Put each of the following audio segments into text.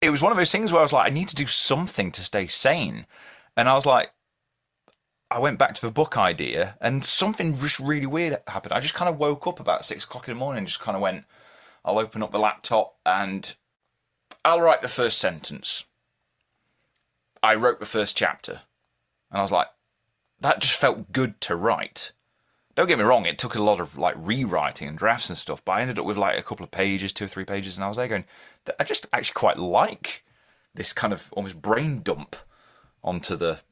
it was one of those things where I was like, I need to do something to stay sane. And I was like, I went back to the book idea, and something just really weird happened. I just kind of woke up about six o'clock in the morning and just kind of went, I'll open up the laptop and I'll write the first sentence. I wrote the first chapter. And I was like, that just felt good to write. Don't get me wrong, it took a lot of like rewriting and drafts and stuff, but I ended up with like a couple of pages, two or three pages, and I was there going, I just actually quite like this kind of almost brain dump onto the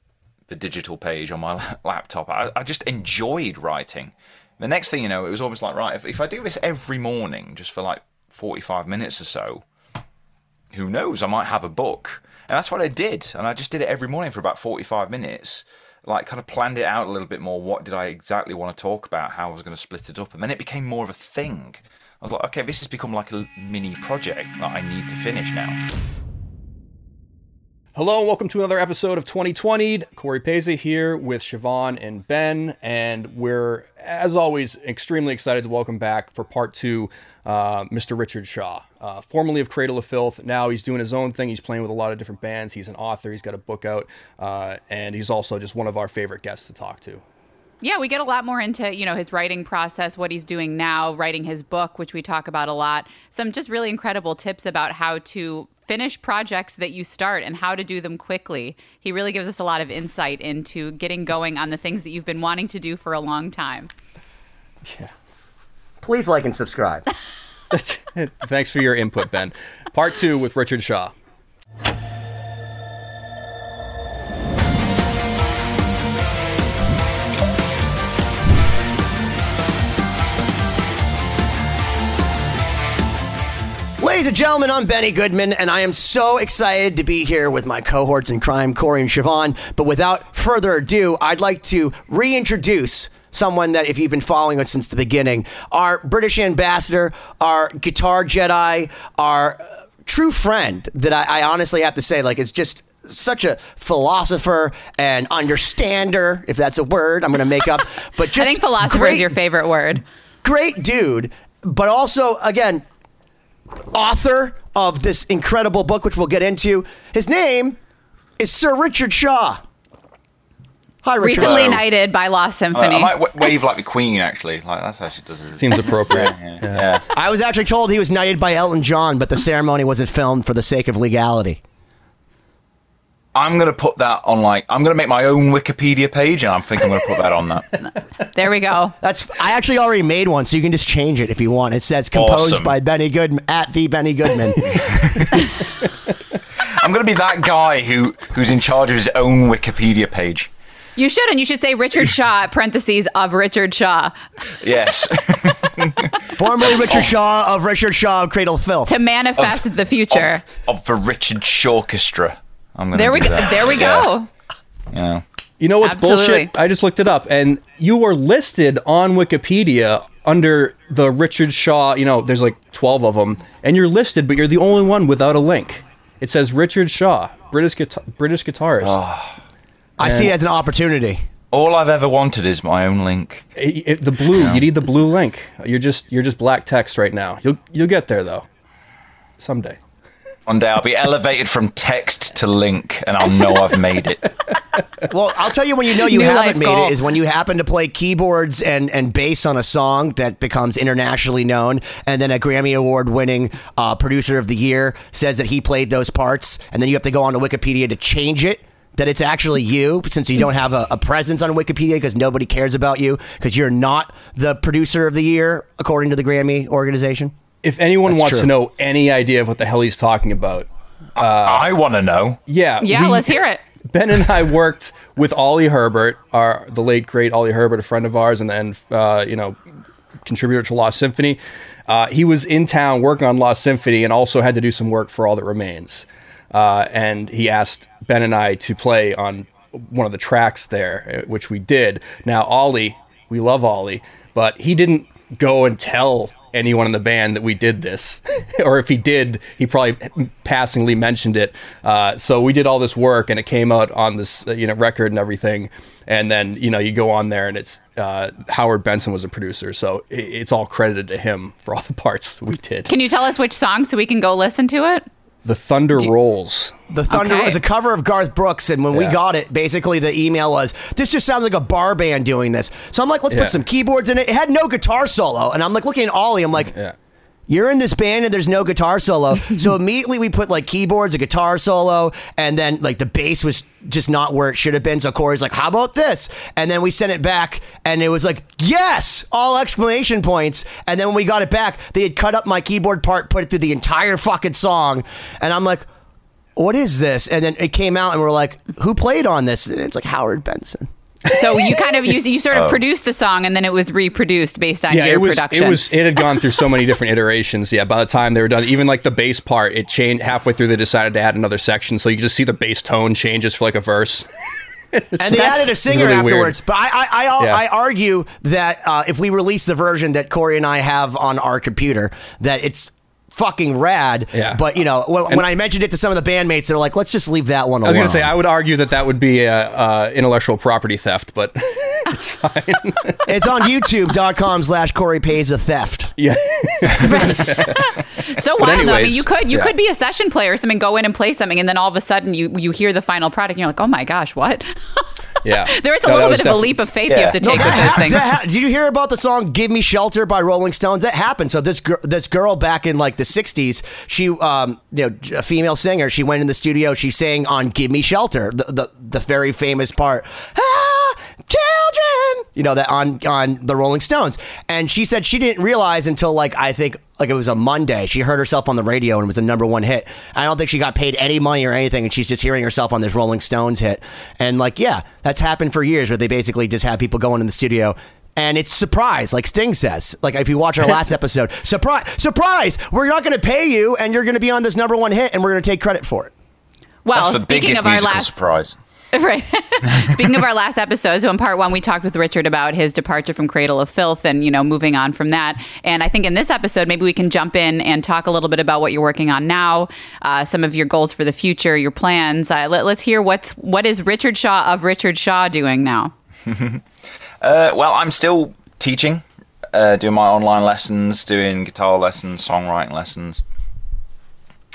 the digital page on my laptop. I, I just enjoyed writing. The next thing you know, it was almost like right, if, if I do this every morning, just for like forty five minutes or so, who knows? I might have a book. And that's what I did. And I just did it every morning for about 45 minutes. Like, kind of planned it out a little bit more. What did I exactly want to talk about? How I was going to split it up. And then it became more of a thing. I was like, okay, this has become like a mini project that I need to finish now. Hello and welcome to another episode of 2020. Cory Peza here with Siobhan and Ben, and we're, as always, extremely excited to welcome back for part two uh, Mr. Richard Shaw, uh, formerly of Cradle of Filth. Now he's doing his own thing. He's playing with a lot of different bands. He's an author. He's got a book out, uh, and he's also just one of our favorite guests to talk to. Yeah, we get a lot more into, you know, his writing process, what he's doing now, writing his book, which we talk about a lot. Some just really incredible tips about how to finish projects that you start and how to do them quickly. He really gives us a lot of insight into getting going on the things that you've been wanting to do for a long time. Yeah. Please like and subscribe. Thanks for your input, Ben. Part two with Richard Shaw. Ladies and gentlemen, I'm Benny Goodman, and I am so excited to be here with my cohorts in crime, Corey and Siobhan. But without further ado, I'd like to reintroduce someone that, if you've been following us since the beginning, our British ambassador, our guitar Jedi, our uh, true friend that I, I honestly have to say, like, it's just such a philosopher and understander, if that's a word I'm going to make up. But just I think philosopher great, is your favorite word. Great dude, but also again author of this incredible book, which we'll get into. His name is Sir Richard Shaw. Hi, Richard. Recently Hello. knighted by Lost I, Symphony. I might w- wave like the Queen, actually. Like that's how she does it. Seems appropriate. yeah, yeah. I was actually told he was knighted by Elton John, but the ceremony wasn't filmed for the sake of legality. I'm gonna put that on like I'm gonna make my own Wikipedia page, and I think I'm gonna put that on that. there we go. That's I actually already made one, so you can just change it if you want. It says composed Awesome. by Benny Goodman at the Benny Goodman. I'm gonna be that guy who who's in charge of his own Wikipedia page. You should, and you should say Richard Shaw, parentheses, of Richard Shaw, Yes. Formerly Richard Shaw of Richard Shaw of Cradle of Filth. to manifest the future. of the Richard Shawkestra. I'm gonna there we go. that. There we go. Yeah. You know what's Absolutely. bullshit? I just looked it up, and you were listed on Wikipedia under the Richard Shaw. You know, there's like 12 of them, and you're listed, but you're the only one without a link. It says Richard Shaw, British guitar- British guitarist. Ah. I see it as an opportunity. All I've ever wanted is my own link. It- it- the blue, you need the blue link. You're just you're just black text right now. You'll you'll get there though, someday. One day I'll be elevated from text to link, and I'll know I've made it. Well, I'll tell you when you know you New haven't life made goal. it is when you happen to play keyboards and, and bass on a song that becomes internationally known, and then a Grammy Award winning uh, producer of the year says that he played those parts, and then you have to go on to Wikipedia to change it. That it's actually you, since you don't have a, a presence on Wikipedia because nobody cares about you because you're not the producer of the year according to the Grammy organization. If anyone That's wants true. to know any idea of what the hell he's talking about, I want to know. yeah, Yeah, we- let's hear it. Ben and I worked with Ollie Herbert, our the late great Ollie Herbert, a friend of ours, and then uh, you know contributor to Lost Symphony. Uh, he was in town working on Lost Symphony and also had to do some work for All That Remains. Uh, and he asked Ben and I to play on one of the tracks there, uh, which we did. Now, Ollie, we love Ollie, but he didn't go and tell anyone in the band that we did this, or if he did, he probably passingly mentioned it. Uh, so we did all this work, and it came out on this uh, you know record and everything. And then you know you go on there, and it's uh, Howard Benson was a producer, so it, it's all credited to him for all the parts we did. Can you tell us which song so we can go listen to it? The Thunder Rolls. The Thunder Okay. was a cover of Garth Brooks, and when we got it, basically the email was, "This just sounds like a bar band doing this." So I'm like, "Let's Yeah. put some keyboards in it." It had no guitar solo, and I'm like looking at Ollie. I'm like, Yeah. "You're in this band, and there's no guitar solo." so immediately we put like keyboards, a guitar solo, and then like the bass was just not where it should have been. So Cory's like, "How about this?" And then we sent it back, and it was like, "Yes!" All exclamation points. And then when we got it back, they had cut up my keyboard part, put it through the entire fucking song, and I'm like what is this? And then it came out, and we're like, who played on this? And it's like Howard Benson. So you kind of you, you sort Oh. of produced the song and then it was reproduced based on yeah, your it was production. it was it had gone through so many different iterations. Yeah, by the time they were done, even like the bass part, it changed halfway through. They decided to add another section, so you just see the bass tone changes for like a verse. And they added a singer really weird. afterwards. But I, I, I, Yeah. I argue that uh, if we release the version that Cory and I have on our computer, that it's fucking rad. Yeah. But you know, when, when I mentioned it to some of the bandmates, they're like, let's just leave that one alone." I was gonna say I would argue that that would be a, uh, intellectual property theft, but it's fine. it's on YouTube.com slash Cory pays a theft. yeah, so wild though. I mean, you could you yeah. could be a session player or something, go in and play something, and then all of a sudden you you hear the final product, and you're like, oh my gosh, what? Yeah. there is a No, little bit of a leap of faith you have to take that with this hap- thing. that hap- did you hear about the song "Give Me Shelter" by Rolling Stones? That happened. So this girl, this girl back in like the '60s, she, um, you know, a female singer. She went in the studio. She sang on "Give Me Shelter," the the, the very famous part. Ah, children, you know that on on the Rolling Stones. And she said she didn't realize until like I think like it was a Monday. She heard herself on the radio and it was a number one hit. I don't think she got paid any money or anything, and she's just hearing herself on this Rolling Stones hit. And like, yeah, that's happened for years where they basically just have people going in the studio. And it's surprise, like Sting says. Like if you watch our last episode, surprise, surprise, we're not going to pay you, and you're going to be on this number one hit, and we're going to take credit for it. well, That's the speaking biggest of our musical last surprise. Right. Speaking of our last episode, so in part one, we talked with Richard about his departure from Cradle of Filth and, you know, moving on from that. And I think in this episode, maybe we can jump in and talk a little bit about what you're working on now, uh, some of your goals for the future, your plans. Uh, let, us hear what's what is Richard Shaw of Richard Shaw doing now. Uh, well, I'm still teaching, uh, doing my online lessons, doing guitar lessons, songwriting lessons,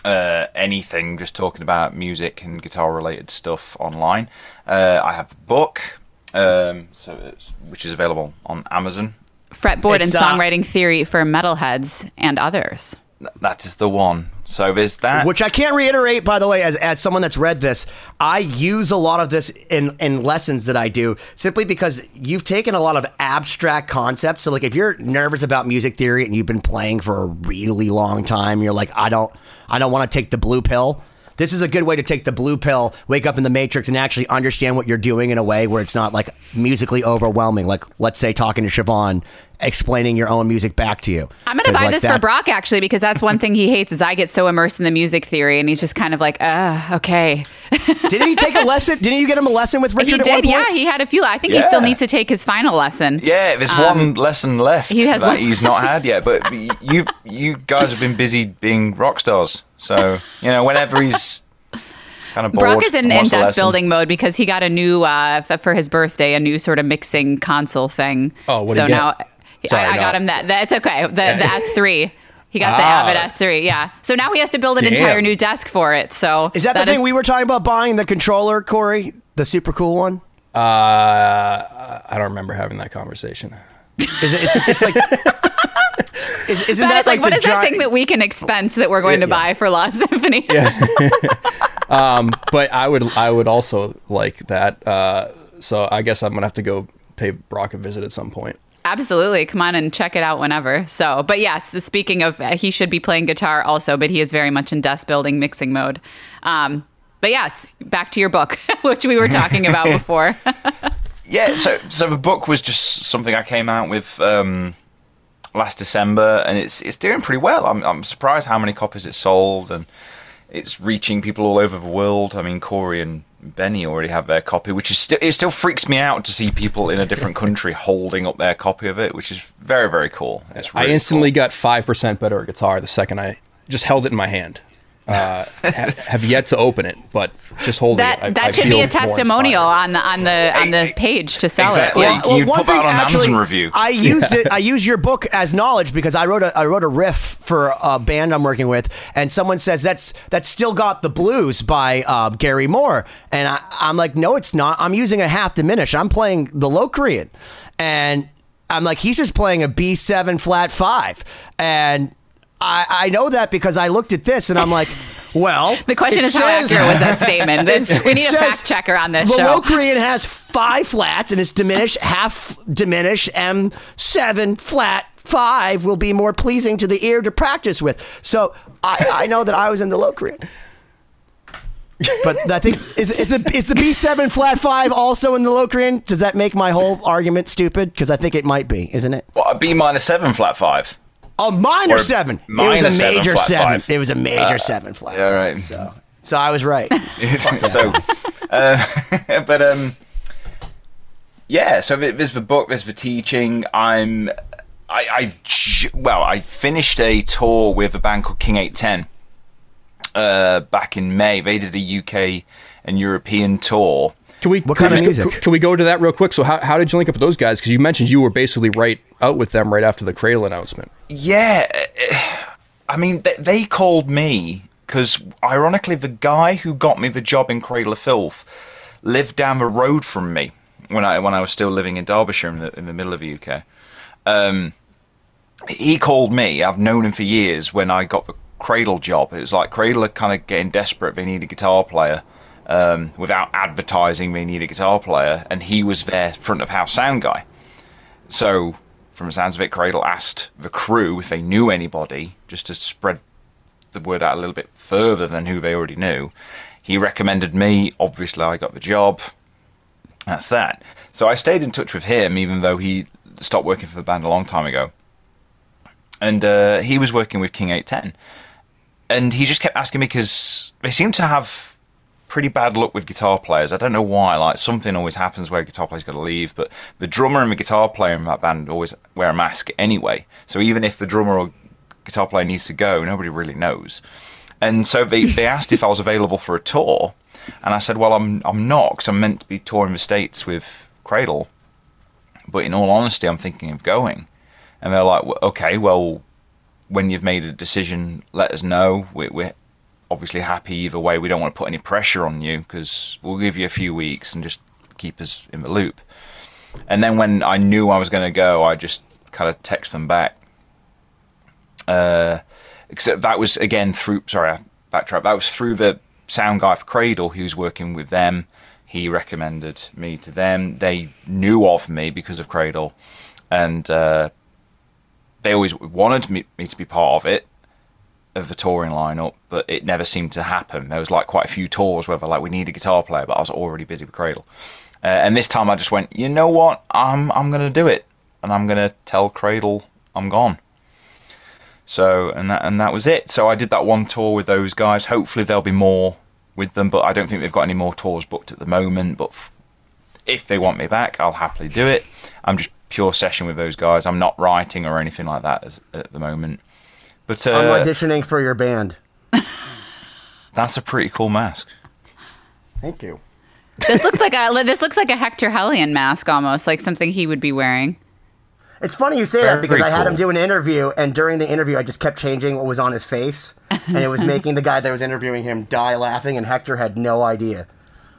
uh, anything, just talking about music and guitar related stuff online. Uh, I have a book, um, so it's, which is available on Amazon. Fretboard It's, and uh, songwriting theory for metalheads and others. That is the one. So there's that. Which I can't reiterate, by the way, as, as someone that's read this, I use a lot of this in, in lessons that I do simply because you've taken a lot of abstract concepts. So, like, if you're nervous about music theory and you've been playing for a really long time, you're like, I don't, I don't want to take the blue pill. This is a good way to take the blue pill, wake up in the matrix, and actually understand what you're doing in a way where it's not like musically overwhelming. Like, let's say, talking to Siobhan, explaining your own music back to you. I'm going to buy like, this for Brock actually because that's one thing he hates is I get so immersed in the music theory and he's just kind of like, uh, okay. Didn't he take a lesson? Didn't you get him a lesson with Richard he at one did, point? yeah. He had a few. I think he still needs to take his final lesson. yeah, there's one lesson left Um, he has that one- he's not had yet. But you you guys have been busy being rock stars. So you know, whenever he's kind of bored, Brock is in, and in wants desk lesson- building mode because he got a new uh, f- for his birthday, a new sort of mixing console thing. Oh, what'd so now get? Now Sorry, I, I got him that. That's okay. The, the S3. He got the Ah. Avid S3. Yeah. So now he has to build an Damn. entire new desk for it. So Is that, the thing we were talking about buying the controller, Cory? The super cool one? Uh, I don't remember having that conversation. Is it? It's, it's like. Is, isn't That that is like, like what the is that giant- thing that we can expense that we're going to buy for Lost Symphony? Um but I would I would also like that. Uh, so I guess I'm gonna have to go pay Brock a visit at some point. Absolutely. Come on and check it out whenever. So, but yes, the, speaking of, uh, he should be playing guitar also, but he is very much in desk building mixing mode. Um, But yes, back to your book, which we were talking about before. Yeah, so so the book was just something I came out with um, last December, and it's it's doing pretty well. I'm I'm surprised how many copies it sold, and it's reaching people all over the world. I mean, Cory and Benny already have their copy, which is still it still freaks me out to see people in a different country holding up their copy of it, which is very very cool. It's I instantly cool. got five percent better at guitar the second I just held it in my hand. Uh, have yet to open it, but just hold that it. I- that I should be a testimonial on the on the on the page to sell Exactly. it. Yeah, Can you put that on Amazon review? I used it. I used your book as knowledge because I wrote a I wrote a riff for a band I'm working with, and someone says that's that's still got the blues by uh, Gary Moore, and I, I'm like, no, it's not. I'm using a half diminished. I'm playing the Locrian, and I'm like, he's just playing a B7 flat five, and I I know that because I looked at this and I'm like. Well, The question it is how says- accurate was that statement? It- we it need a says fact checker on this the show. Locrian has five flats and it's diminished, half diminished, M7 flat five will be more pleasing to the ear to practice with. So I, I know that I was in the Locrian. But I think is it's the it's the B7 flat five also in the Locrian. Does that make my whole argument stupid? Because I think it might be, isn't it? What, a B minus seven flat five. Oh, minor Or seven. It was a seven major seven. five. Uh, It was a major seven flat. Yeah, right. So, so I was right. so, uh, but um, yeah. So there- there's the book, there's the teaching. I'm, I, I've well, I finished a tour with a band called King Eight Ten. Uh, back in May, they did a UK and European tour. Can we? What can kind of just go- music? Can we go to that real quick? So how, how did you link up with those guys? Because you mentioned you were basically right out with them right after the Cradle announcement. Yeah, I mean, they, they called me because, ironically, the guy who got me the job in Cradle of Filth lived down the road from me when I when I was still living in Derbyshire in the, in the middle of the UK. Um, he called me. I've known him for years. When I got the Cradle job, it was like Cradle are kind of getting desperate. They need a guitar player. Um, without advertising, they need a guitar player, and he was their front of house sound guy. So, from sounds of it, Cradle asked the crew if they knew anybody, just to spread the word out a little bit further than who they already knew. He recommended me. Obviously, I got the job. That's that. So I stayed in touch with him, even though he stopped working for the band a long time ago. And uh, he was working with King 810. And he just kept asking me because they seem to have pretty bad luck with guitar players. I don't know why. Like something always happens where a guitar player's got to leave, but the drummer and the guitar player in that band always wear a mask anyway. So even if the drummer or guitar player needs to go, nobody really knows. And so they, they asked if I was available for a tour, and I said, "Well, I'm I'm not because I'm meant to be touring the states with Cradle, but in all honesty, I'm thinking of going." And they're like, "Well, "Okay, well, when you've made a decision, let us know. We're, we're obviously happy either way. We don't want to put any pressure on you because we'll give you a few weeks and just keep us in the loop. And then when I knew I was going to go, I just kind of text them back. Uh, except that was again through. Sorry, I backtrack. That was through the sound guy for Cradle, who's working with them. He recommended me to them. They knew of me because of Cradle, and uh, they always wanted me, me to be part of it of the touring lineup, but it never seemed to happen. There was like quite a few tours where like, we need a guitar player, but I was already busy with Cradle. Uh, and this time I just went, you know what? I'm I'm gonna do it, and I'm gonna tell Cradle I'm gone. So and that and that was it. So I did that one tour with those guys. Hopefully there'll be more with them, but I don't think they've got any more tours booked at the moment. But f- if they want me back, I'll happily do it. I'm just pure session with those guys. I'm not writing or anything like that as, at the moment. But uh, I'm auditioning for your band. that's a pretty cool mask. Thank you. This looks like a this looks like a Hector Hellion mask almost, like something he would be wearing. It's funny you say that Very because I had him do an interview, and during the interview, I just kept changing what was on his face, and it was making the guy that was interviewing him die laughing, and Hector had no idea.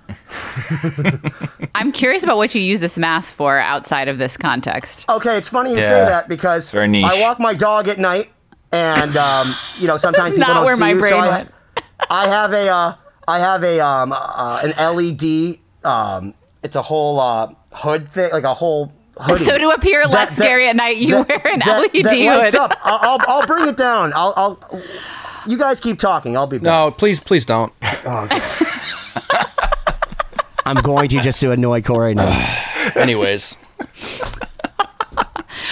I'm curious about what you use this mask for outside of this context. Okay, it's funny you say that because very. I walk my dog at night, and um, you know sometimes people not don't where see my you, brain so I, went. I have a uh, I have a um, uh, an LED. Um, it's a whole uh, hood thing, like a whole hoodie. So to appear less That- that- scary at night, you that- wear an that- LED that lights hood. up. I'll, I'll I'll bring it down. I'll I'll. You guys keep talking. I'll be back. No, please, please don't. I'm going to just to annoy Cory now. Anyways,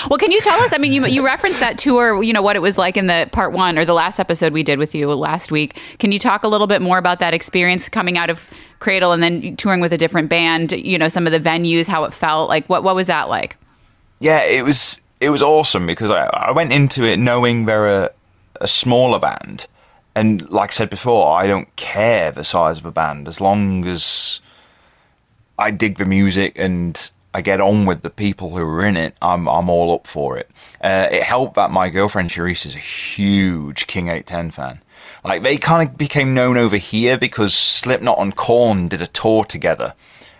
Well, can you tell us? I mean, you you referenced that tour. You know what it was like in the part one or the last episode we did with you last week. Can you talk a little bit more about that experience coming out of Cradle and then touring with a different band? You know, some of the venues, how it felt. Like, what what was that like? Yeah, it was it was awesome because I, I went into it knowing they're a, a smaller band, and like I said before, I don't care the size of a band as long as I dig the music and I get on with the people who are in it. I'm I'm all up for it. Uh, it helped that my girlfriend Charisse is a huge King 810 fan. Like they kind of became known over here because Slipknot and Korn did a tour together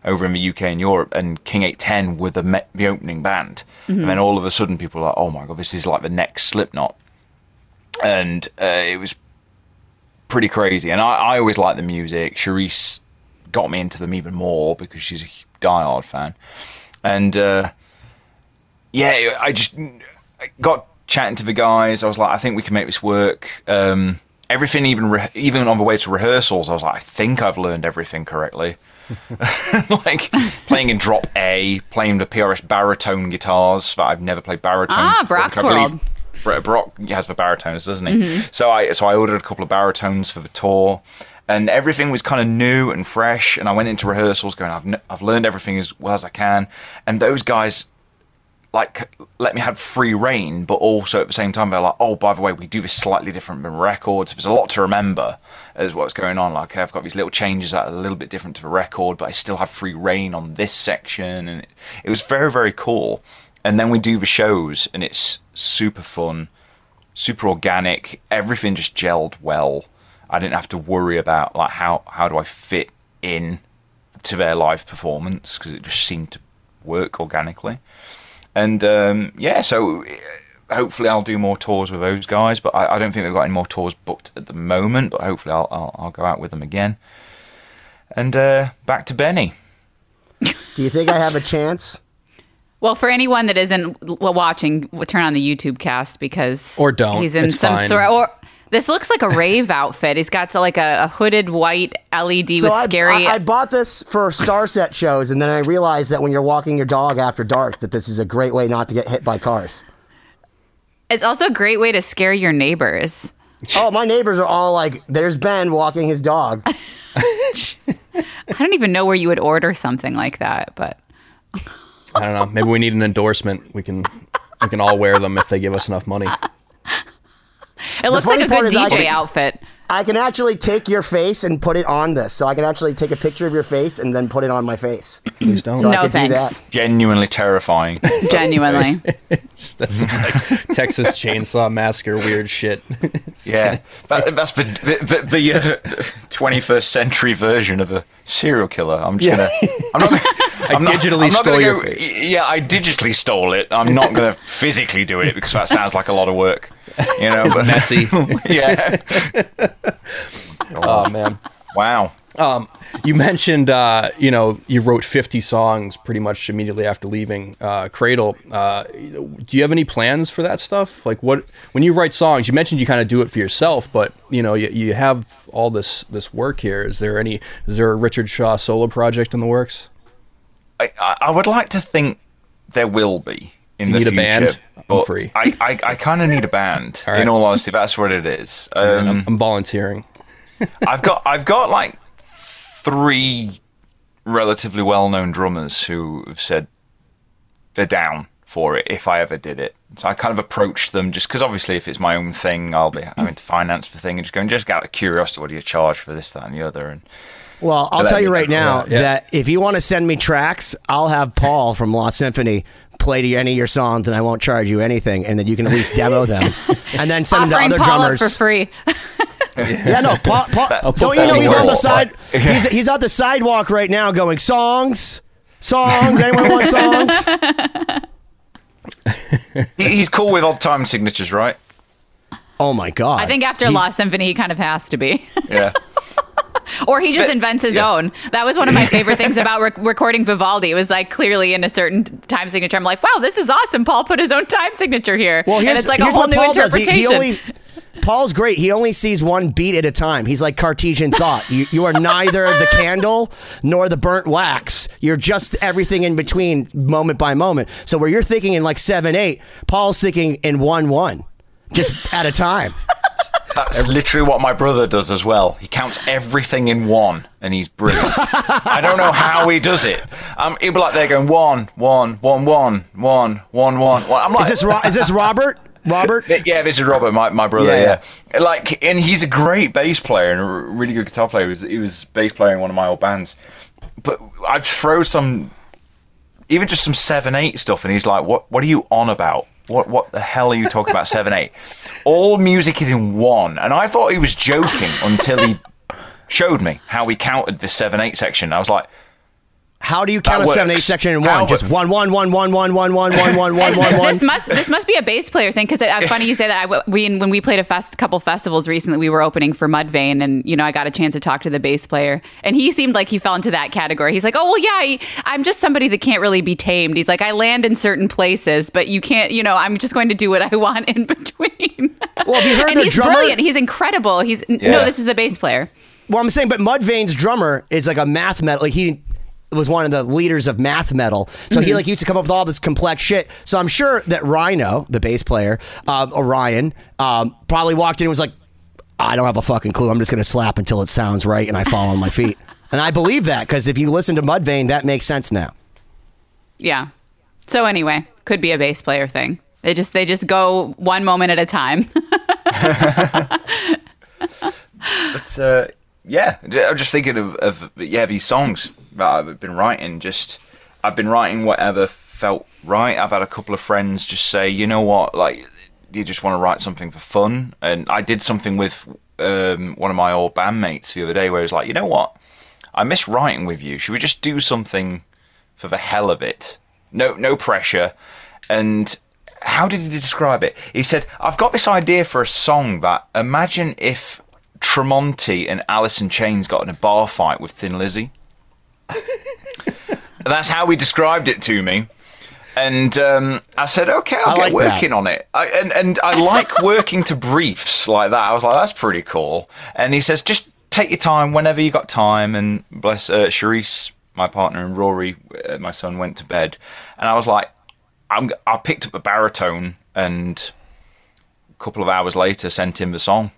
over in the UK and Europe, and King 810 were the me- the opening band. And then all of a sudden, people were like, "Oh my god, this is like the next Slipknot," and uh, it was pretty crazy. And I, I always liked the music. Charisse got me into them even more because she's a diehard fan. And uh, yeah, I just got chatting to the guys. I was like, I think we can make this work. Um, everything, even re- even on the way to rehearsals, I was like, I think I've learned everything correctly. like playing in drop A, playing the PRS baritone guitars that I've never played baritones. Ah, before. Brock's I believe World. Brock has the baritones, doesn't he? So I so I ordered a couple of baritones for the tour, and everything was kind of new and fresh. And I went into rehearsals going, I've n- I've learned everything as well as I can. And those guys like let me have free reign, but also at the same time they're like, oh, by the way, we do this slightly different than records. There's a lot to remember as what's going on. Like I've got these little changes that are a little bit different to the record, but I still have free reign on this section, and it, it was very very cool. And then we do the shows, and it's super fun, super organic. Everything just gelled well. I didn't have to worry about like how how do I fit in to their live performance because it just seemed to work organically. And um, yeah, so uh, hopefully I'll do more tours with those guys. But I, I don't think they've got any more tours booked at the moment. But hopefully I'll I'll, I'll go out with them again. And uh, back to Benny. Do you think I have a chance? Well, for anyone that isn't w- watching, w- turn on the YouTube cast because Or don't. He's in It's some fine. sort or. This looks like a rave outfit. He's got like a, a hooded white LED with I, scary. I, I bought this for Starset shows, and then I realized that when you're walking your dog after dark, that this is a great way not to get hit by cars. it's also a great way to scare your neighbors. Oh, my neighbors are all like, "There's Ben walking his dog." I don't even know where you would order something like that, but I don't know. Maybe we need an endorsement. We can we can all wear them if they give us enough money. It looks like funny a good DJ can- outfit. I can actually take your face and put it on this, so I can actually take a picture of your face and then put it on my face. Please don't. So I No could do thanks. that. Genuinely terrifying. Genuinely. That's like Texas Chainsaw Massacre weird shit. yeah, that, that's the the, the, the uh, 21st century version of a serial killer. I'm just gonna. I'm not. Gonna, I'm digitally I'm not stole gonna your go, face. Yeah, I digitally stole it. I'm not gonna physically do it because that sounds like a lot of work. You know, but Messy. yeah. Oh man. Wow. You mentioned, uh, you know, you wrote 50 songs pretty much immediately after leaving uh, Cradle. Uh, do you have any plans for that stuff? Like, what when you write songs? You mentioned you kind of do it for yourself, but you know, you, you have all this this work here. Is there any? Is there a Richard Shaw solo project in the works? I I would like to think there will be in You the need a future. band? I'm But free. I, I, I kind of need a band. All right. In all honesty, that's what it is. Um, I'm volunteering. I've got I've got like three relatively well-known drummers who have said they're down for it if I ever did it. So I kind of approached them just because obviously if it's my own thing, I'll be having to finance the thing and just going just out of curiosity, what do you charge for this, that, and the other? And Well, I'll tell you right know. now Yeah. that if you want to send me tracks, I'll have Paul from Lost Symphony play to any of your songs, and I won't charge you anything, and then you can at least demo them, and then send them to other Paul drummers. for free. Yeah, no, Paul. Paul don't you know he's on the side? He's he's on the sidewalk right now, going songs, songs. Anyone want songs? he's cool with odd time signatures, right? Oh my god! I think after He- Lost Symphony, he kind of has to be. Yeah. Or he just But- invents his yeah. own. That was one of my favorite things about rec- recording Vivaldi. It was like clearly in a certain time signature. I'm like, wow, this is awesome. Paul put his own time signature here. Well, here's, and it's like a whole new Paul does. He- interpretation. He, only Paul's great. He only sees one beat at a time. He's like Cartesian thought. You, you are neither the candle nor the burnt wax. You're just everything in between, moment by moment. So where you're thinking in like seven eight, Paul's thinking in one one, just at a time. That's literally what my brother does as well. He counts everything in one, and he's brilliant. I don't know how he does it. Um, he'll be like there going one, one, one, one, one, one, one. I'm like, Is this Ro- is this Robert? Robert? Yeah, this is Robert, my, my brother. Yeah, Yeah, like, and he's a great bass player and a really good guitar player. He was, he was bass player in one of my old bands. But I'd throw some, even just some seven eight stuff, and he's like, "What? What are you on about? What? What the hell are you talking about? Seven eight? All music is in one." And I thought he was joking until he showed me how he counted this seven eight section. I was like. How do you count a That seven eight section in one? Just wo- one one one one one one one one one one And one this, must this must be a bass player thing because it's funny you say that. I, we when we played a fest, couple festivals recently, we were opening for Mudvayne, and you know I got a chance to talk to the bass player, and he seemed like he fell into that category. He's like, oh well, yeah, I, I'm just somebody that can't really be tamed. He's like, I land in certain places, but you can't, you know, I'm just going to do what I want in between. Well, have you heard and the he's drummer? brilliant. He's incredible. He's no, this is the bass player. Well, I'm saying, but Mudvayne's drummer is like a math metal. Like he was one of the leaders of math metal, so Mm-hmm. he like used to come up with all this complex shit. So I'm sure that Rhino, the bass player, um, Orion, um, probably walked in and was like, "I don't have a fucking clue. I'm just gonna slap until it sounds right, and I fall on my feet." And I believe that because if you listen to Mudvayne, that makes sense now. Yeah. So anyway, could be a bass player thing. They just they just go one moment at a time. But uh, yeah, I'm just thinking of, of yeah these songs that I've been writing. Just I've been writing whatever felt right. I've had a couple of friends just say, you know what, like you just want to write something for fun. And I did something with um, one of my old bandmates the other day where he was like, you know what, I miss writing with you. Should we just do something for the hell of it? No, no pressure. And how did he describe it? He said, I've got this idea for a song that imagine if Tremonti and Alice in Chains got in a bar fight with Thin Lizzy. That's how he described it to me. And um, I said, okay, I'll I get like working on it. I, and, and I like working to briefs like that. I was like, that's pretty cool. And he says, just take your time whenever you got time. And bless uh, Charisse, my partner, and Rory, uh, my son, went to bed. And I was like, I'm, I picked up a baritone and a couple of hours later sent him the song.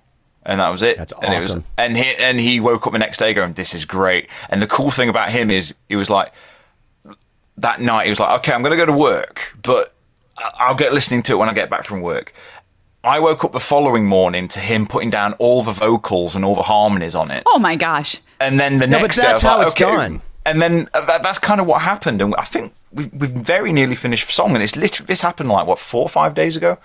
And that was it. That's And it was- awesome. and he and he woke up the next day going, "This is great." And the cool thing about him is he was like, that night he was like, "Okay, I'm going to go to work, but I- I'll get listening to it when I get back from work." I woke up the following morning to him putting down all the vocals and all the harmonies on it, oh my gosh. and then the No, but next day, that's was how like, it's okay. done. And then uh, that, that's kind of what happened, and I think we've, we've very nearly finished the song, and it's literally this happened like what four or five days ago,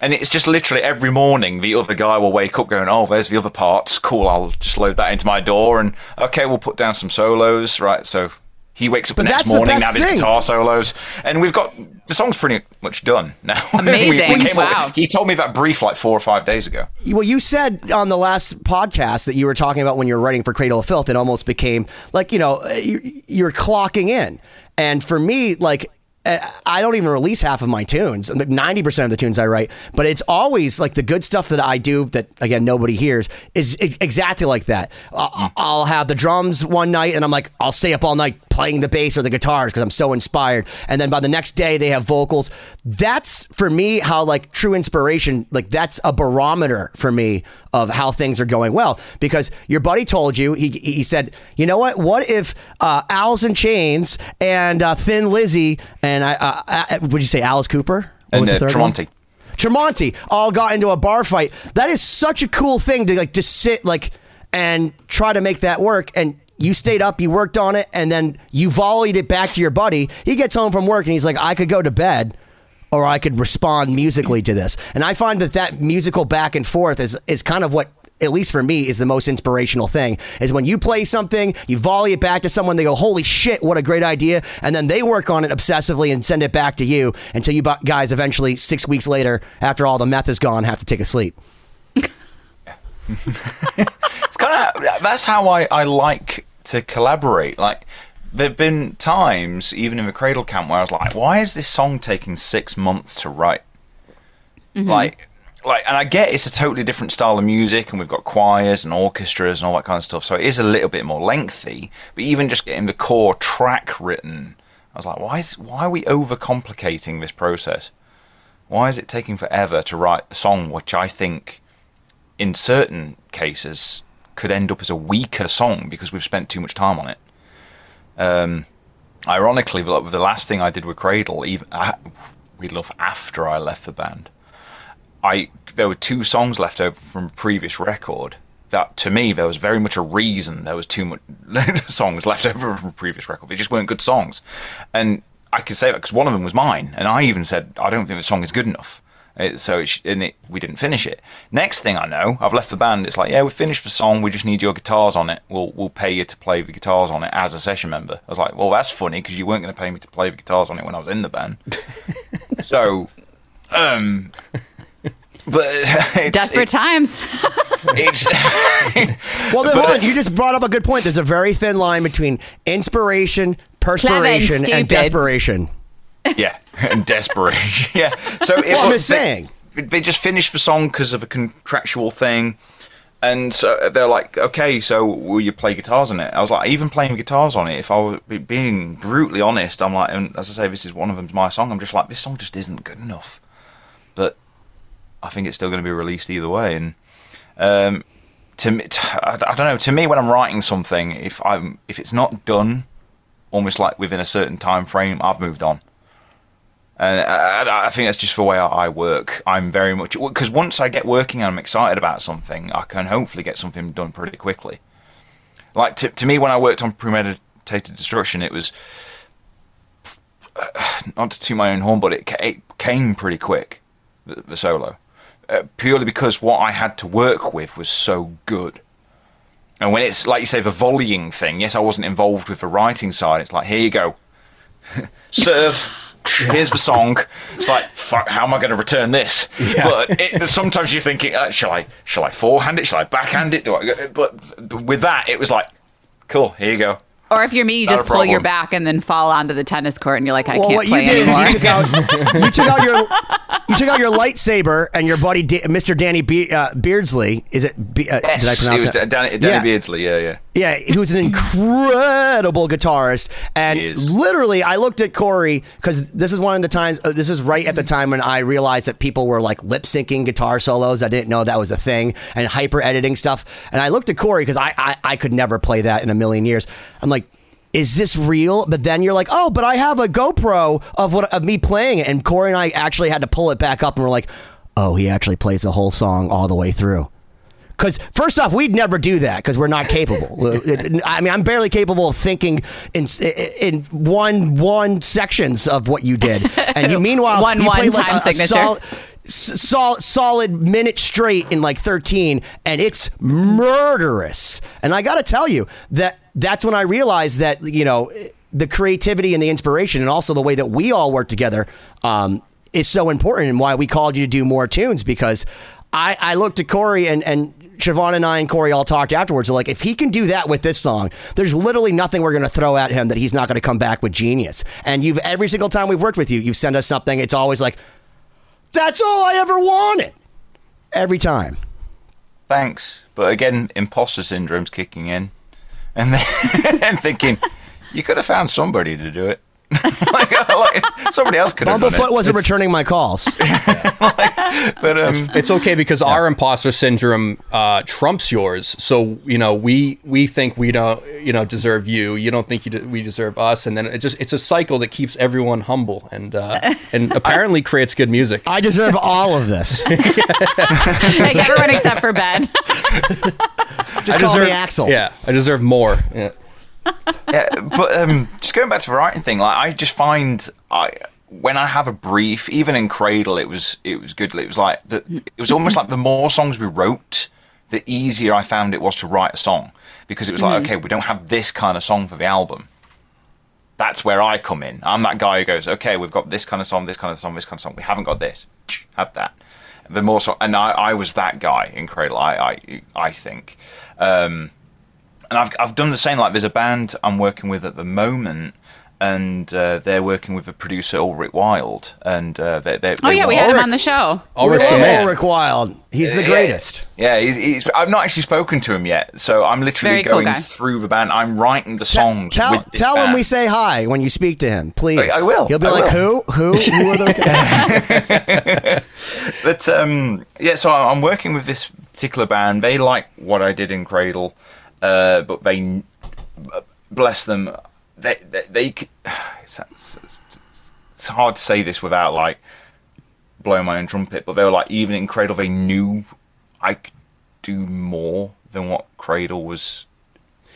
and it's just literally every morning the other guy will wake up going, "Oh, there's the other parts. Cool, I'll just load that into my DAW, and okay, we'll put down some solos, right?" So. He wakes up But the next morning, now there's thing. guitar solos, and we've got the song's pretty much done now. We- Amazing. came up- Wow. he told me that brief like four or five days ago. Well, you said on the last podcast that you were talking about when you were writing for Cradle of Filth, it almost became like, you know, you- you're clocking in. And for me, like, uh, I don't even release half of my tunes, like 90% of the tunes I write, but it's always like the good stuff that I do that, again, nobody hears is e- exactly like that. I'll have the drums one night and I'm like, I'll stay up all night playing the bass or the guitars because I'm so inspired. And then by the next day, they have vocals. That's for me how like true inspiration, like that's a barometer for me of how things are going well. Because your buddy told you, he, he said, you know what? What if uh, Alice in Chains and uh, Thin Lizzy and I, uh, uh, would you say Alice Cooper? What And uh? Tremonti. Tremonti all got into a bar fight. That is such a cool thing to like just sit like and try to make that work. And you stayed up, you worked on it, and then you volleyed it back to your buddy. He gets home from work and he's like, I could go to bed. Or I could respond musically to this, and I find that that musical back and forth is is kind of what, at least for me, is the most inspirational thing. Is when you play something, you volley it back to someone, they go, "Holy shit, what a great idea!" and then they work on it obsessively and send it back to you until you guys eventually six weeks later, after all the meth is gone, have to take a sleep. It's kind of that's how I, I like to collaborate. Like there've been times, even in the Cradle Camp, where I was like, "Why is this song taking six months to write?" Mm-hmm. Like like, and I get it's a totally different style of music, and we've got choirs and orchestras and all that kind of stuff. So it is a little bit more lengthy. But even just getting the core track written, I was like, why is why are we overcomplicating this process? Why is it taking forever to write a song, which I think, in certain cases, could end up as a weaker song because we've spent too much time on it. Um, ironically, the last thing I did with Cradle, even we love after I left the band, I there were two songs left over from a previous record. That to me, there was very much a reason there was too much songs left over from a previous record. They just weren't good songs, and I can say that because one of them was mine, and I even said I don't think the song is good enough. It, so it, and it, we didn't finish it. Next thing I know, I've left the band. It's like, yeah, we finished the song. We just need your guitars on it. We'll we'll pay you to play the guitars on it as a session member. I was like, well, that's funny because you weren't going to pay me to play the guitars on it when I was in the band. so, um, but it's, desperate it's, times. it's, well, then, hold on. You just brought up a good point. There's a very thin line between inspiration, perspiration, and, and desperation. Yeah, and desperation. yeah. So it, well, I'm saying they just finished the song because of a contractual thing. And so they're like, okay, so will you play guitars on it? I was like, even playing guitars on it, if I was being brutally honest, I'm like, and as I say, this is one of them's my song. I'm just like, this song just isn't good enough. But I think it's still going to be released either way. And um, to me, I don't know. To me, when I'm writing something, if I'm if it's not done, almost like within a certain time frame, I've moved on. And I, I, think that's just the way I work. I'm very much because once I get working and I'm excited about something, I can hopefully get something done pretty quickly. Like to, to me, when I worked on premeditated destruction, it was not to my own horn, but it, it came pretty quick. The, the solo, uh, purely because what I had to work with was so good. And when it's like you say, the volleying thing, yes, I wasn't involved with the writing side. It's like, here you go, serve here's the song. It's like, fuck, how am I going to return this? Yeah. But it, sometimes you're thinking, uh, shall I, shall I forehand it? Shall I backhand it? Do I? But with that, it was like, cool, here you go. Or if you're me, you Not just pull your back and then fall onto the tennis court, and you're like, I well, can't what play you did anymore. Is you took out, you took out your, you took out your lightsaber, and your buddy, D- Mr. Danny Be- uh, Beardsley, is it? Be- uh, yes, did I pronounce it? Was Danny, Danny yeah. Beardsley, yeah, yeah. Yeah, who's an incredible guitarist, and literally, I looked at Cory because this is one of the times. Uh, this is right at the time when I realized that people were like lip syncing guitar solos. I didn't know that was a thing, and hyper editing stuff. And I looked at Cory because I, I I could never play that in a million years. I'm like, is this real? But then you're like, oh, but I have a GoPro of what of me playing it, and Cory and I actually had to pull it back up, and we're like, oh, he actually plays the whole song all the way through. Because first off, we'd never do that because we're not capable. I mean, I'm barely capable of thinking in in one one sections of what you did, and you meanwhile one you one like time a, signature. A solid, sol- solid minute straight in like 13 and it's murderous and i gotta tell you that that's when i realized that you know the creativity and the inspiration and also the way that we all work together um, is so important and why we called you to do more tunes because i, I looked at cory and, and Siobhan and I and Cory all talked afterwards. Like, if he can do that with this song, there's literally nothing we're going to throw at him that he's not going to come back with genius. And you've every single time we've worked with you, you've sent us something. It's always like, that's all I ever wanted. Every time. Thanks. But again, imposter syndrome's kicking in. And then and thinking, you could have found somebody to do it. like, like, somebody else could have Bumblefoot wasn't it's, returning my calls. like, but um, it's, it's, okay because yeah. our imposter syndrome uh, trumps yours. So you know we we think we don't you know deserve you. You don't think you de- we deserve us, and then it just it's a cycle that keeps everyone humble and uh, and apparently creates good music. I deserve all of this. like everyone except for Ben. just I call deserve, me Axl. Yeah, I deserve more. Yeah yeah, but um, just going back to the writing thing, like I just find I when I have a brief, even in Cradle, it was it was good. It was like the, it was almost like the more songs we wrote, the easier I found it was to write a song because it was like, mm-hmm. okay, we don't have this kind of song for the album. That's where I come in. I'm that guy who goes, okay, we've got this kind of song, this kind of song, this kind of song. We haven't got this. Have that. The more so, and I, I was that guy in Cradle. I, I, I think. Um, and I've I've done the same. Like there's a band I'm working with at the moment, and uh, they're working with a producer Ulrich Wild, and uh, they, they, Oh they yeah, we had him on the show. We Ulrich's the love man. Ulrich Wild. He's the greatest. Yeah, he's, he's. I've not actually spoken to him yet, so I'm literally Very going guy. through the band. I'm writing the songs. Tell with this tell him we say hi when you speak to him, please. I- I will. He'll be I like, will. who? Who? Who are those? But um, yeah, so I'm working with this particular band. They like what I did in Cradle, uh, but they, bless them, they they, they it's, it's, it's hard to say this without like blowing my own trumpet. But they were like, even in Cradle, they knew I could do more than what Cradle was.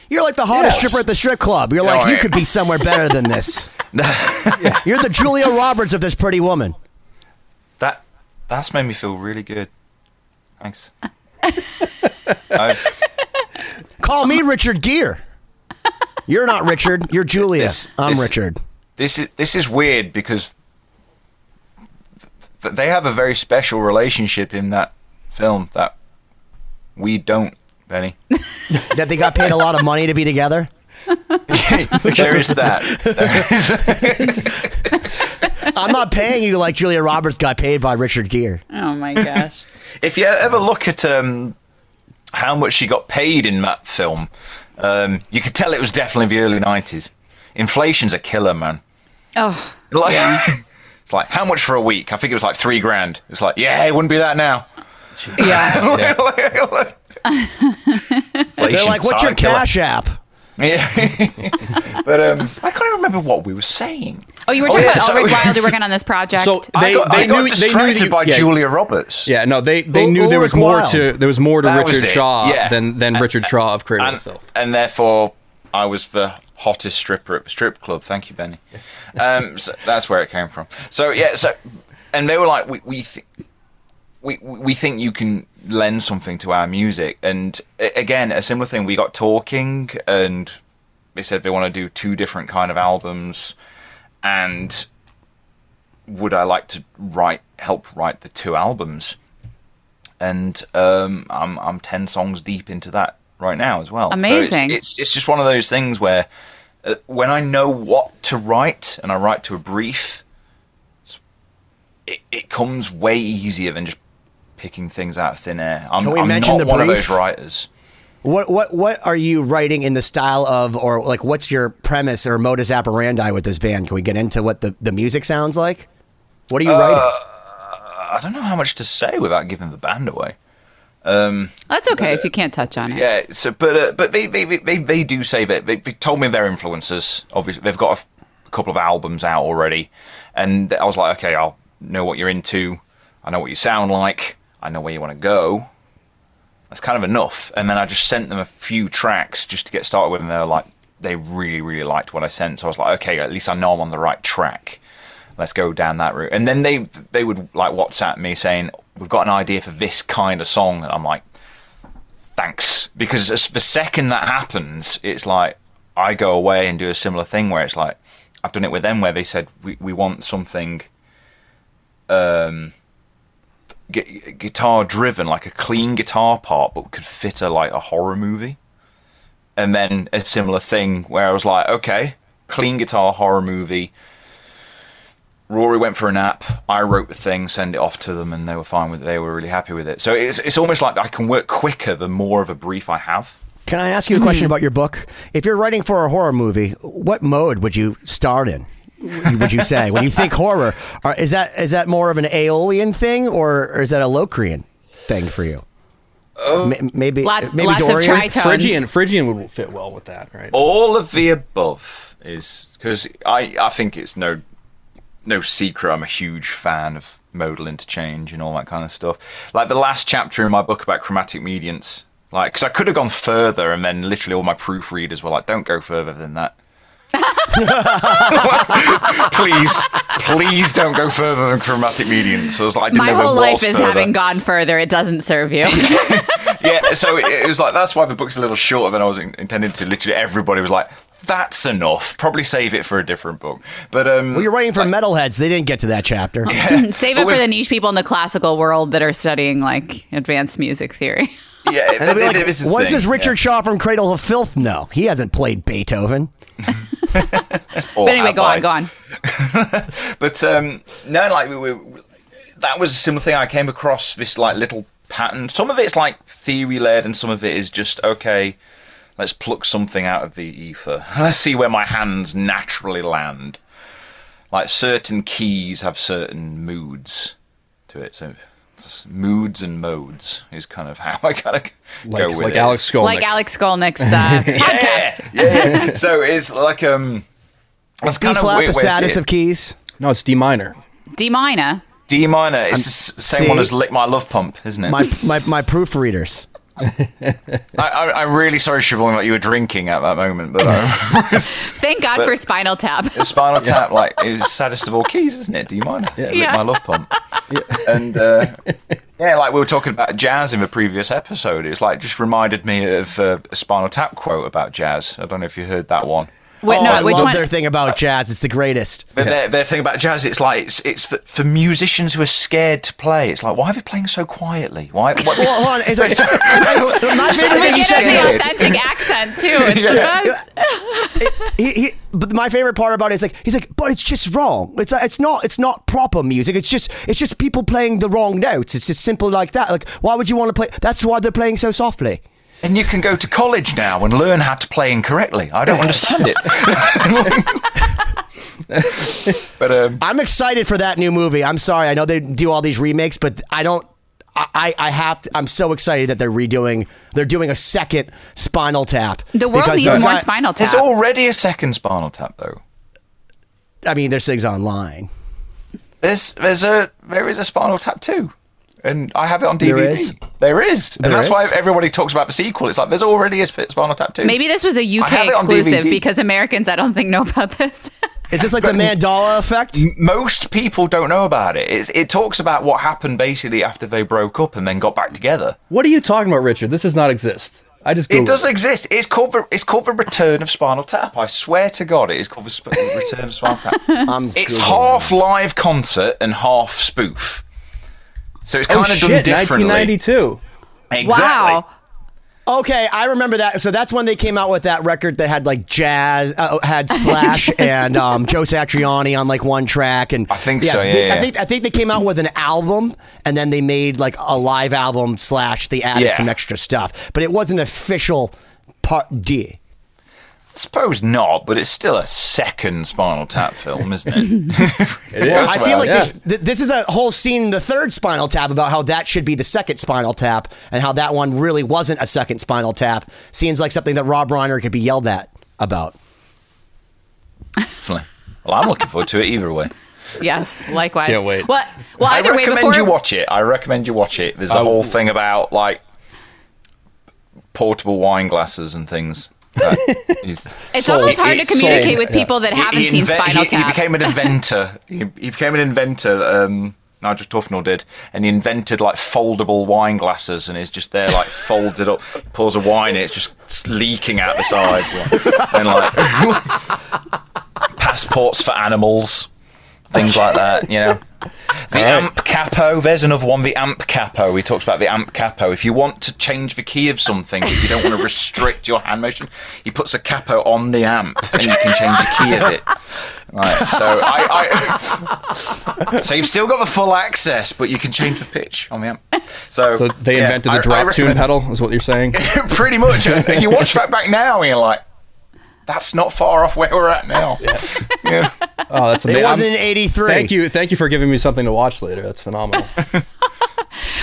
You're like the hottest Yes. stripper at the strip club. You're like, No, you I- could be somewhere better than this. You're the Julia Roberts of this pretty woman. That that's made me feel really good. Thanks. I, Call me Richard Gere. You're not Richard. You're Julia. This- I'm this- Richard. this is this is weird because th- they have a very special relationship in that film that we don't, Benny. That they got paid a lot of money to be together. there is that. I'm not paying you like Julia Roberts got paid by Richard Gere. Oh my gosh. If you ever look at um, how much she got paid in that film, um, you could tell it was definitely the early '90s. Inflation's a killer, man. Oh, Like, it's like how much for a week? I think it was like three grand. It's like, yeah, it wouldn't be that now. yeah. They're like, what's your killer. cash app? Yeah. but um, I can't remember what we were saying. Oh, you were Oh, talking yeah, about so- Ulrich Wilder working on this project. So I they got, they I got knew they knew distracted you, by yeah, Julia Roberts. Yeah, no, they they Ul- knew there was more Wilde. to there was more to That Richard Shaw yeah. than than Richard Shaw of Cradle and, Filth. and therefore I was the hottest stripper at the strip club. Thank you, Benny. Um, so that's where it came from. So yeah, so and they were like, we we th- we we think you can lend something to our music, and again, a similar thing. We got talking, and they said they want to do two different kind of albums, and would I like to write help write the two albums? and um, I'm I'm ten songs deep into that right now as well. So Amazing. it's, it's it's just one of those things where uh, when I know what to write and I write to a brief, it it comes way easier than just picking things out of thin air. I'm, Can we I'm mention not the one of those writers. What what what are you writing in the style of, or like, what's your premise or modus operandi with this band? Can we get into what the, the music sounds like? What are you writing? I don't know how much to say without giving the band away. That's okay if you can't touch on it. Yeah, so but uh, but they, they they they do say that they, they told me their influences. Obviously, they've got a, f- a couple of albums out already, and I was like, okay, I'll know what you're into. I know what you sound like. I know where you want to go. That's kind of enough. And then I just sent them a few tracks just to get started with, and they were like, they really really liked what I sent. So I was like, okay, at least I know I'm on the right track. Let's go down that route. And then they they would like WhatsApp me saying, we've got an idea for this kind of song, and I'm like thanks because the second that happens it's like i go away and do a similar thing where it's like i've done it with them where they said we, we want something um gu- guitar driven like a clean guitar part but could fit a like a horror movie and then a similar thing where i was like okay clean guitar horror movie Rory went for a nap. I wrote the thing, send it off to them, and they were fine with it. They were really happy with it. So it's it's almost like I can work quicker the more of a brief I have. Can I ask you a question hmm. about your book? If you're writing for a horror movie, what mode would you start in? Would you say when you think horror? Are, is that is that more of an Aeolian thing or, or is that a Locrian thing for you? Oh. M- maybe Lot- maybe lots of Dorian? tritones. Phrygian Phrygian would fit well with that, right? All of the above is because I I think it's no no secret. I'm a huge fan of modal interchange and all that kind of stuff. Like the last chapter in my book about chromatic mediants. Like, because I could have gone further, and then literally all my proofreaders were like, "Don't go further than that." please, please don't go further than chromatic mediants. So I was like, I didn't My whole life is further. having gone further. It doesn't serve you. yeah, so it, it was like that's why the book's a little shorter than I was in, intended to. Literally, everybody was like, "That's enough." Probably save it for a different book. But um, Well, you're writing for metalheads. They didn't get to that chapter. Save But it for with- the niche people in the classical world that are studying like advanced music theory. Yeah, And they'll be like, th- this what does Richard yeah. Shaw from Cradle of Filth know? He hasn't played Beethoven. But anyway, go I? on, go on. But um, no, like we were, that was a similar thing. I came across this like little pattern. Some of it's like theory led, and some of it is just okay. Let's pluck something out of the ether. Let's see where my hands naturally land. Like certain keys have certain moods to it, so it's moods and modes is kind of how I kind of Like, go with like it. Alex Skolnick. Like Alex Skolnick's uh, podcast. yeah, yeah. so it's like um, it's B kind flat, weird the where it's- saddest of keys. No, it's D minor. D minor. D minor. It's the s- same one as lick my love pump, isn't it? My my my proofreaders. I, I, I'm really sorry, Siobhan, that you were drinking at that moment, but uh, Thank God for Spinal Tap. Spinal Tap, like, was saddest of all keys, isn't it? Do you mind? Yeah. my love pump. And uh, yeah, like we were talking about jazz in the previous episode. It's like just reminded me of uh, a Spinal Tap quote about jazz. I don't know if you heard that one. Wait, oh, no, I love one? their thing about jazz. It's the greatest. But their, their thing about jazz, it's like it's it's for, for musicians who are scared to play. It's like why are they playing so quietly? Why? What, Well, hold on. It's like, my favorite we thing he get said the authentic accent too. It's the best. he, he, but my favorite part about it is like he's like, but it's just wrong. It's it's not it's not proper music. It's just it's just people playing the wrong notes. It's just simple like that. Like why would you want to play? That's why they're playing so softly. And you can go to college now and learn how to play incorrectly. I don't understand it. but um, I'm excited for that new movie. I'm sorry. I know they do all these remakes, but I don't. I, I have to, I'm so excited that they're redoing. They're doing a second Spinal Tap. The world needs more guy- Spinal there's Tap. already a second Spinal Tap, though. I mean, there's things online. There's there's a there is a Spinal Tap too, and I have it on DVD. There is? There is, and There that's is? why everybody talks about the sequel. It's like there's already a Spinal Tap two. Maybe this was a UK have it on exclusive because Americans, I don't think, know about this. Is this like the Mandela effect? most people don't know about it. it. It talks about what happened basically after they broke up and then got back together. What are you talking about, Richard? This does not exist. I just It Googled does exist. It's called the it's called the Return of Spinal Tap. I swear to God, it is called the Sp- Return of Spinal Tap. I'm it's Googling. half live concert and half spoof. So it's Oh kind of done shit! differently. 1992. Exactly. Wow. Okay, I remember that. So that's when they came out with that record that had like jazz, uh, had Slash and um, Joe Satriani on like one track, and I think so, yeah, they- I think I think they came out with an album, and then they made like a live album slash they added Yeah. some extra stuff, but it wasn't official part D. Suppose not, but it's still a second Spinal Tap film, isn't it? it is. I feel like yeah. this, th- this is a whole scene in the third Spinal Tap about how that should be the second Spinal Tap, and how that one really wasn't a second Spinal Tap. Seems like something that Rob Reiner could be yelled at about. Definitely. Well, I'm looking forward to it either way. Yes, likewise. Can't wait. Well, well I either way, recommend before you watch it. I recommend you watch it. There's a oh. whole thing about like portable wine glasses and things. That it's Sold. almost hard to communicate sold. with people that haven't he seen inve- Spinal he, Tap. He became an inventor. he, he became an inventor. Um, Nigel Tufnel did, and he invented like foldable wine glasses, and it's just there, like folds it up, pours a wine, in, it's just leaking out the sides, and like passports for animals, things like that. You know, the amp capo. There's another one. The amp capo. He talks about the amp capo. If you want to change the key of something, if you don't want to restrict your hand motion, he puts a capo on the amp, and you can change the key of it. Right. So I, I so you've still got the full access, but you can change the pitch on the amp. So, So they yeah, invented the I drop tune pedal, is what you're saying? Pretty much. And you watch that back now, and you're like, that's not far off where we're at now. yeah. Yeah. Oh, that's amazing. It amazing. wasn't in '83. Thank you, thank you for giving me something to watch later. That's phenomenal.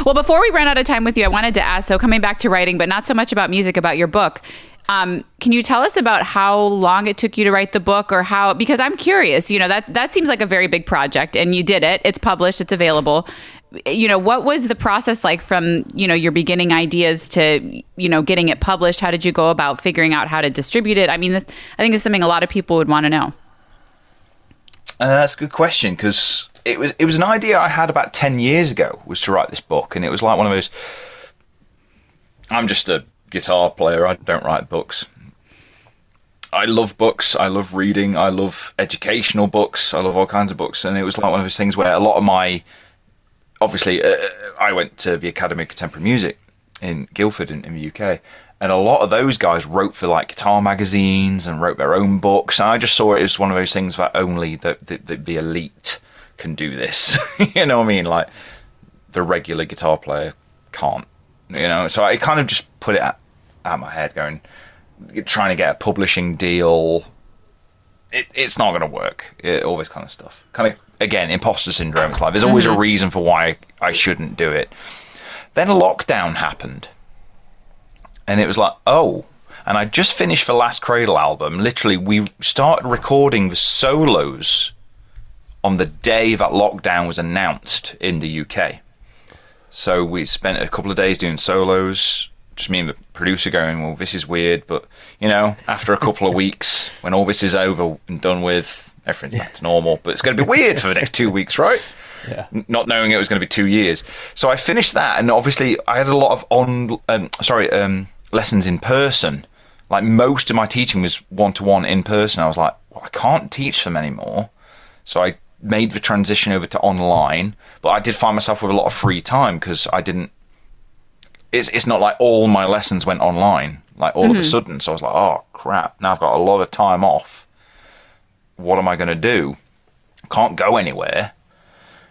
Well, before we ran out of time with you, I wanted to ask. So, coming back to writing, but not so much about music, about your book. Um, can you tell us about how long it took you to write the book, or how? Because I'm curious. You know that that seems like a very big project, and you did it. It's published. It's available. You know what was the process like from you know your beginning ideas to you know getting it published? How did you go about figuring out how to distribute it? I mean, this, I think it's something a lot of people would want to know. Uh, that's a good question because it was it was an idea I had about ten years ago was to write this book, and it was like one of those. I'm just a guitar player. I don't write books. I love books. I love reading. I love educational books. I love all kinds of books, and it was like one of those things where a lot of my, obviously, uh, I went to the Academy of Contemporary Music, in Guildford in, in the UK. And a lot of those guys wrote for like guitar magazines and wrote their own books. And I just saw it as one of those things that only the, the, the, elite can do this. you know what I mean? Like the regular guitar player can't. You know, so I kind of just put it out, out my head, going trying to get a publishing deal. It, it's not going to work. It, all this kind of stuff. Kind of again, imposter syndrome. It's like there's always a mm-hmm. reason for why I shouldn't do it. Then lockdown happened, and it was like, oh. And I just finished the last Cradle album. Literally, we started recording the solos on the day that lockdown was announced in the UK. So we spent a couple of days doing solos. Just me and the producer going, well, this is weird, but you know, after a couple of weeks, when all this is over and done with, everything's back to normal. But it's going to be weird for the next two weeks, right? Yeah. Not knowing it was going to be two years. So I finished that, and obviously I had a lot of on, um, sorry, um, lessons in person. Like most of my teaching was one to one in person. I was like, well, I can't teach them anymore. So I made the transition over to online, but I did find myself with a lot of free time because I didn't. It's it's not like all my lessons went online like all of a mm-hmm. sudden. So I was like, oh crap! Now I've got a lot of time off. What am I going to do? Can't go anywhere.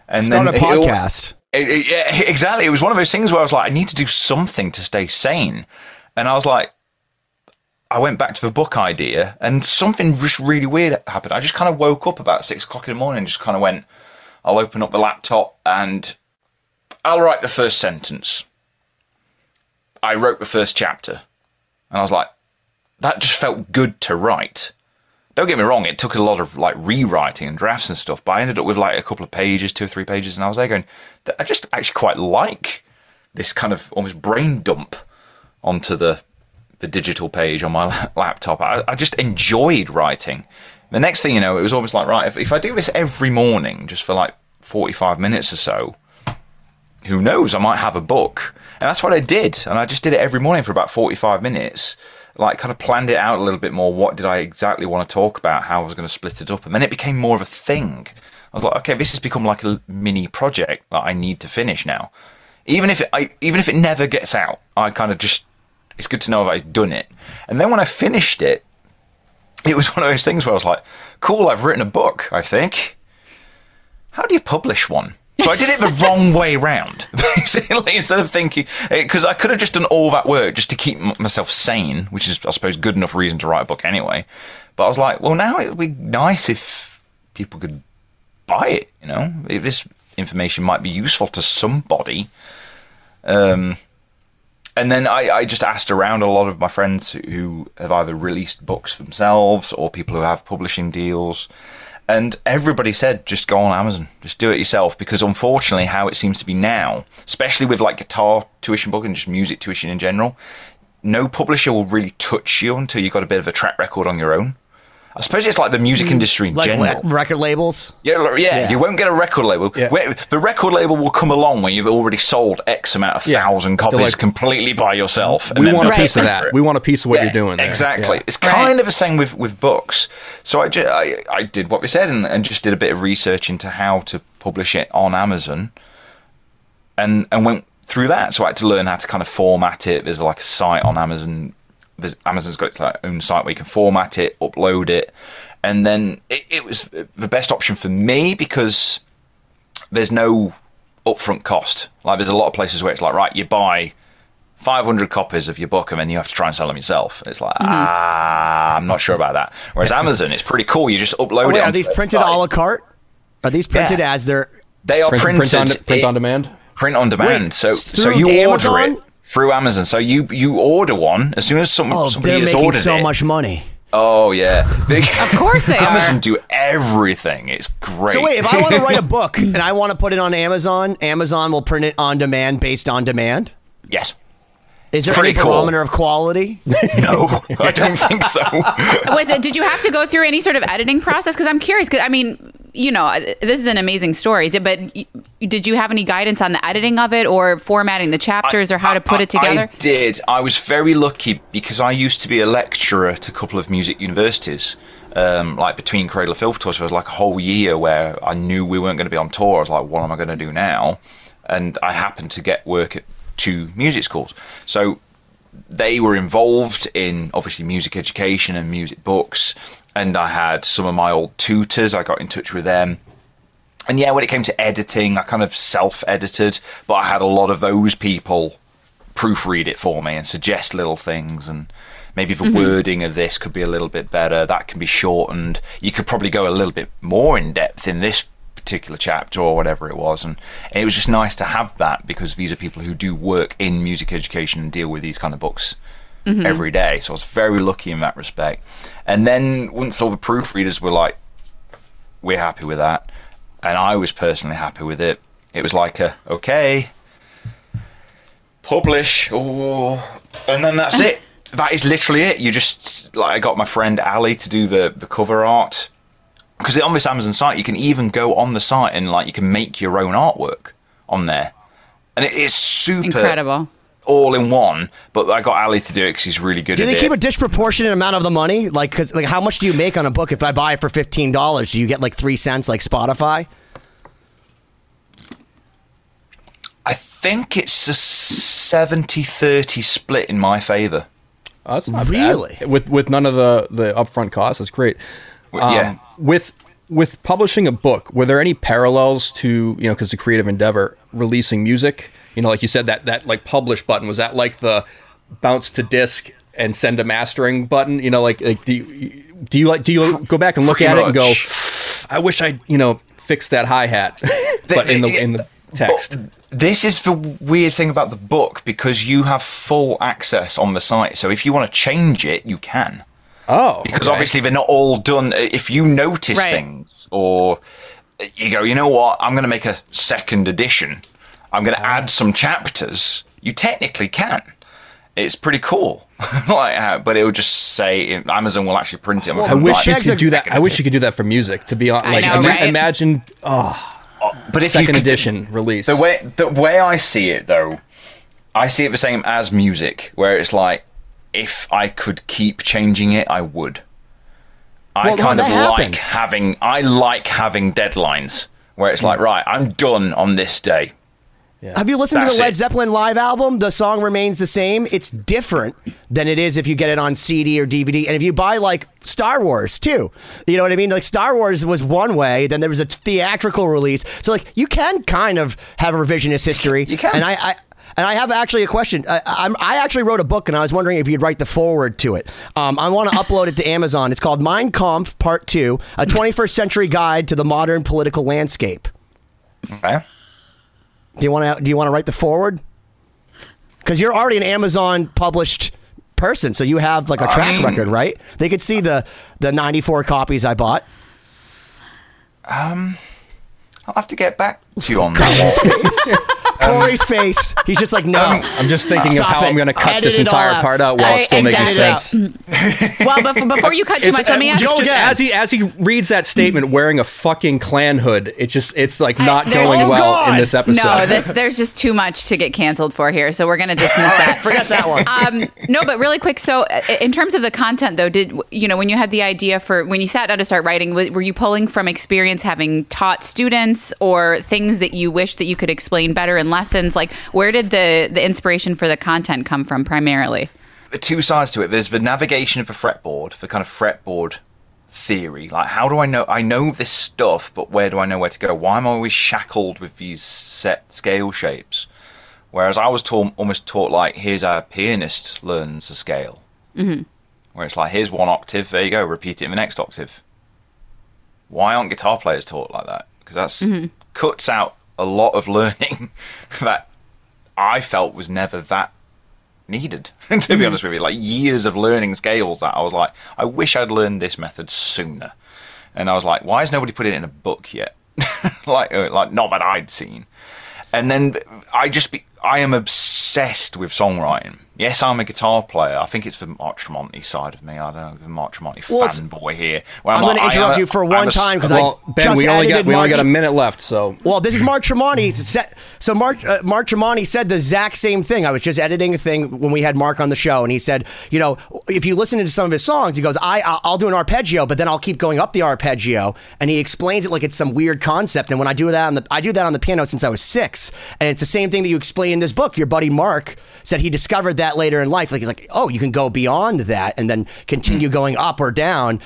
And Start a it all- podcast. it- it- yeah, exactly. It was one of those things where I was like, I need to do something to stay sane. And I was like, I went back to the book idea, and something just really weird happened. I just kind of woke up about six o'clock in the morning and just kind of went, I'll open up the laptop and I'll write the first sentence. I wrote the first chapter. And I was like, that just felt good to write. Don't get me wrong, it took a lot of like rewriting and drafts and stuff, but I ended up with like a couple of pages, two or three pages, and I was there going, I just actually quite like this kind of almost brain dump onto the the digital page on my laptop. I, I just enjoyed writing. The next thing you know, it was almost like, right, if, if I do this every morning just for like 45 minutes or so, who knows, I might have a book. And that's what I did. And I just did it every morning for about 45 minutes. Like, kind of planned it out a little bit more. What did I exactly want to talk about? How I was going to split it up. And then it became more of a thing. I was like, okay, this has become like a mini project that I need to finish now. Even if it, I, even if it never gets out, I kind of just, it's good to know that I've done it. And then when I finished it, it was one of those things where I was like, cool, I've written a book, I think. How do you publish one? So I did it the wrong way round, basically, instead of thinking, because I could have just done all that work just to keep myself sane, which is, I suppose, good enough reason to write a book anyway. But I was like, well, now it would be nice if people could buy it, you know? If this information might be useful to somebody. Um, and then I, I just asked around a lot of my friends who have either released books themselves or people who have publishing deals. And everybody said, just go on Amazon, just do it yourself. Because unfortunately, how it seems to be now, especially with like guitar tuition book and just music tuition in general, no publisher will really touch you until you've got a bit of a track record on your own. I suppose it's like the music mm. industry in Like general. record labels. Yeah, yeah, Yeah. you won't get a record label. Yeah. Where- The record label will come along when you've already sold X amount of thousand copies like, completely by yourself. and We then want a piece of that. We want a piece of what you're doing. There. Exactly. It's Right. kind of the same with, with books. So I, I, I did what we said and, and just did a bit of research into how to publish it on Amazon and, and went through that. So I had to learn how to kind of format it. There's like a site on Amazon. There's, Amazon's got its like own site where you can format it, upload it. And then it, it was the best option for me because there's no upfront cost. Like there's a lot of places where it's like, right, you buy 500 copies of your book and then you have to try and sell them yourself. It's like, ah, I'm not sure about that. Whereas Amazon, it's pretty cool. You just upload Oh, it. are these printed site. a la carte? Are these printed Yeah. as they're They are Print, printed print on, print on demand. print on demand. Wait, so so through you order Amazon? it through Amazon. So you you order one as soon as some, Oh, somebody they're has making ordered so it. much money. Oh yeah, they, Of course they are. Amazon do everything. It's great. So wait, if I want to write a book and I want to put it on Amazon, Amazon will print it on demand based on demand. yes. Is there Pretty any cool. barometer of quality? No, I don't think so. was it? Did you have to go through any sort of editing process? Because I'm curious. Because I mean, you know, this is an amazing story. Did, but did you have any guidance on the editing of it, or formatting the chapters, or how to put it together? I did. I was very lucky because I used to be a lecturer at a couple of music universities. Um, like between Cradle of Filth tours, there was like a whole year where I knew we weren't going to be on tour. I was like, what am I going to do now? And I happened to get work at to music schools. So they were involved in obviously music education and music books. And I had some of my old tutors, I got in touch with them. And yeah, when it came to editing, I kind of self edited, but I had a lot of those people proofread it for me and suggest little things. And maybe the mm-hmm. wording of this could be a little bit better, that can be shortened. You could probably go a little bit more in depth in this particular chapter or whatever it was. And it was just nice to have that because these are people who do work in music education and deal with these kind of books mm-hmm. every day. So I was very lucky in that respect. And then once all the proofreaders were like, we're happy with that, and I was personally happy with it, it was like a, okay, publish, oh, and then that's it. That is literally it. You just like I got my friend Ali to do the the cover art because on this Amazon site you can even go on the site and like you can make your own artwork on there, and it is super Incredible. all in one. But I got Ali to do it because he's really good Do at they it. keep a disproportionate amount of the money? Like, cause like, how much do you make on a book? If I buy it for fifteen dollars, do you get like three cents, like Spotify? I think it's a 70-30 split in my favor. Oh, that's not Really? bad. with with none of the the upfront costs. That's great. Um, yeah. With with publishing a book, were there any parallels to you know because the creative endeavor releasing music? You know, like you said that that like publish button was that like the bounce to disc and send a mastering button? You know, like like do you, do you like do you go back and look Pretty at it and go. I wish I you know fixed that hi hat, but in the in the text. This is the weird thing about the book because you have full access on the site. So if you want to change it, you can. Oh, Because okay. obviously they're not all done. If you notice Right. things or you go, you know what, I'm going to make a second edition, I'm going to ah. add some chapters, you technically can. It's pretty cool. like how, but it will just say Amazon will actually print it. on the I wish you could do that. I wish you could do that for music. To be honest, like know, ima- right? imagine oh, uh, But if second you could, edition release. The way the way I see it though, I see it the same as music, where it's like if I could keep changing it, I would. I Well, kind of that like happens. having I like having deadlines where it's Hmm. like right, I'm done on this day. Have you listened to the Led it. Zeppelin live album? The song remains the same. It's different than it is if you get it on CD or DVD. And if you buy like Star Wars too, you know what I mean? Like Star Wars was one way, then there was a theatrical release. So like you can kind of have a revisionist history. You can. And I, I and I have actually a question. I, I'm, I actually wrote a book, and I was wondering if you'd write the forward to it. Um, I want to upload it to Amazon. It's called Mein Kampf Part Two: A 21st Century Guide to the Modern Political Landscape. Okay. Do you want to? Do you want to write the forward? Because you're already an Amazon published person, so you have like a track mean- record, right? They could see the the 94 copies I bought. Um, I'll have to get back to you on that. Cory's face. He's just like, no. I'm just thinking of how it. I'm going to cut Edit this entire part out while I- it's still making sense. Well, before, before you cut too much, let me ask. just, just as he as he reads that statement, wearing a fucking clan hood, it just it's like not there's going well God! in this episode. No, this, there's just too much to get canceled for here, so we're gonna dismiss that. Forget that one. Um, no, but really quick. So, uh, in terms of the content, though, did you know when you had the idea for when you sat down to start writing, were you pulling from experience having taught students or things that you wish that you could explain better in lessons? Like, where did the the inspiration for the content come from primarily? two sides to it. There's the navigation of the fretboard, the kind of fretboard theory. Like, how do I know? I know this stuff, but where do I know where to go? Why am I always shackled with these set scale shapes? Whereas I was taught, almost taught like, here's how a pianist learns a scale. Mm-hmm. Where it's like, here's one octave, there you go, repeat it in the next octave. Why aren't guitar players taught like that? Because that's cuts out a lot of learning that I felt was never that needed, to be honest with you. Like years of learning scales that I was like, I wish I'd learned this method sooner. And I was like, why has nobody put it in a book yet? like, uh, like not that I'd seen. And then I just be, I am obsessed with songwriting. Yes, I'm a guitar player. I think it's the Mark Tremonti side of me. I don't know, the Mark Tremonti Well, it's- fanboy here. Where I'm like, going to interrupt a- you for one a- time because Well, I Ben, just we only got edited we only got a minute left, so Well, this is Mark Tremonti. So Mark uh, Mark Tremonti said the exact same thing. I was just editing a thing when we had Mark on the show, and he said, you know, if you listen to some of his songs, he goes, I I'll I'll do an arpeggio, but then I'll keep going up the arpeggio, and he explains it like it's some weird concept. And when I do that on the I do that on the piano since I was six, and it's the same thing that you explain in this book. Your buddy Mark said he discovered that later in life. Like he's like, oh, you can go beyond that and then continue going up or down.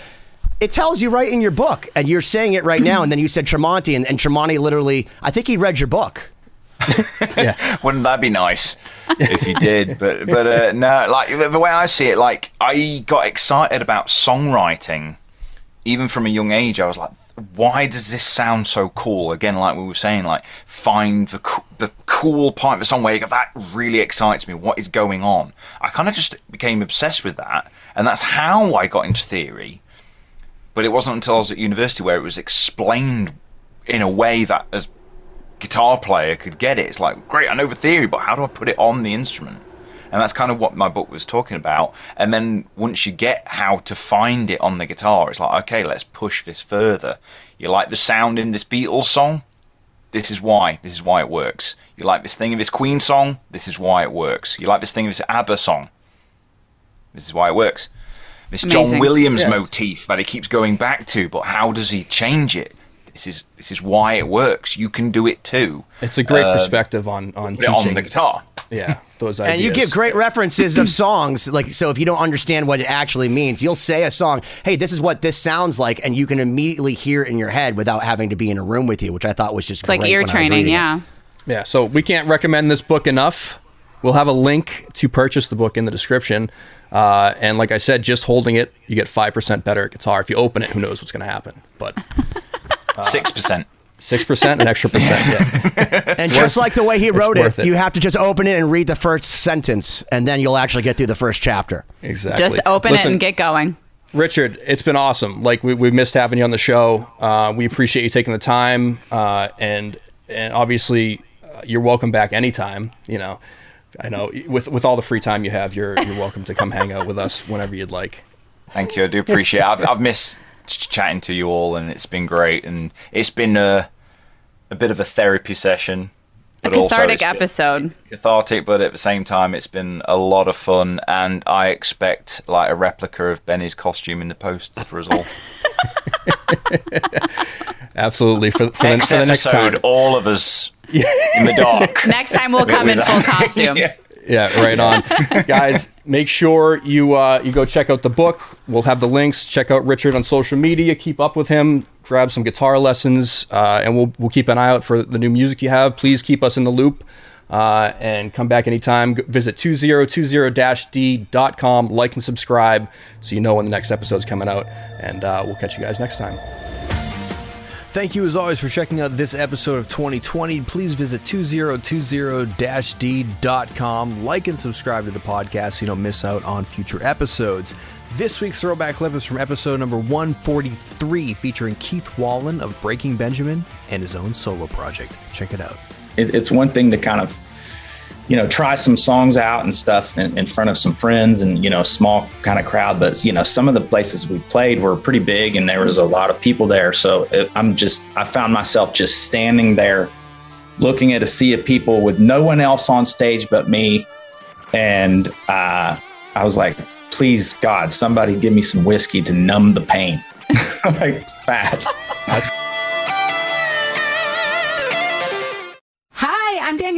It tells you right in your book, and you're saying it right now. And then you said Tremonti, and, and Tremonti literally, I think he read your book. yeah. Wouldn't that be nice if you did? But but uh, no, like the way I see it, like I got excited about songwriting, even from a young age. I was like, why does this sound so cool? Again, like we were saying, like find the co- the cool part of the song where you go, that really excites me. What is going on? I kind of just became obsessed with that, and that's how I got into theory. But it wasn't until I was at university where it was explained in a way that as guitar player could get it. It's like, great, I know the theory, but how do I put it on the instrument? And that's kind of what my book was talking about. And then once you get how to find it on the guitar, it's like, okay, let's push this further. You like the sound in this Beatles song? This is why. This is why it works. You like this thing of this Queen song? This is why it works. You like this thing of this ABBA song? This is why it works. This John Williams Yeah. motif that he keeps going back to, but how does he change it? This is this is why it works. You can do it too. it's a great perspective on on teaching. on the guitar. Yeah, those ideas. And you give great references of songs. Like, so if you don't understand what it actually means, you'll say a song, hey, this is what this sounds like. And you can immediately hear it in your head without having to be in a room with you, which I thought was just It's like ear training, yeah. Yeah, so we can't recommend this book enough. We'll have a link to purchase the book in the description. Uh, and like I said, just holding it, you get 5% better at guitar. If you open it, who knows what's going to happen. But Six percent. 6%, an extra percent. Yeah. And just like the way he wrote it, it. you have to just open it and read the first sentence, and then you'll actually get through the first chapter. Exactly. Just open Listen, it and get going. Richard, it's been awesome. Like we, we missed having you on the show. Uh, we appreciate you taking the time, uh, and and obviously uh, you're welcome back anytime. You know, I know with with all the free time you have, you're you're welcome to come hang out with us whenever you'd like. Thank you. I do appreciate it. I've, I've missed ch- chatting to you all, and it's been great. And it's been a, a bit of a therapy session. A But also cathartic it's episode. Cathartic, but at the same time, it's been a lot of fun. And I expect like a replica of Benny's costume in the post for us all. Absolutely for, for, the, next for the next episode, time. all of us in the dark. Next time we'll come in with full costume. Yeah. Yeah, right on, guys. Make sure you uh, you go check out the book. We'll have the links. Check out Richard on social media. Keep up with him. Grab some guitar lessons, uh, and we'll we'll keep an eye out for the new music you have. Please keep us in the loop. Uh, and come back anytime. Visit 2020-d.com. Like and subscribe so you know when the next episode's coming out. And uh, we'll catch you guys next time. Thank you as always for checking out this episode of 2020. Please visit 2020-d.com. Like and subscribe to the podcast so you don't miss out on future episodes. This week's throwback clip is from episode number 143 featuring Keith Wallen of Breaking Benjamin and his own solo project. Check it out. it's one thing to kind of you know try some songs out and stuff in, in front of some friends and you know small kind of crowd. But you know some of the places we played were pretty big and there was a lot of people there. So it, i'm just i found myself just standing there looking at a sea of people with no one else on stage but me. And uh, i was like please god somebody give me some whiskey to numb the pain. Like fast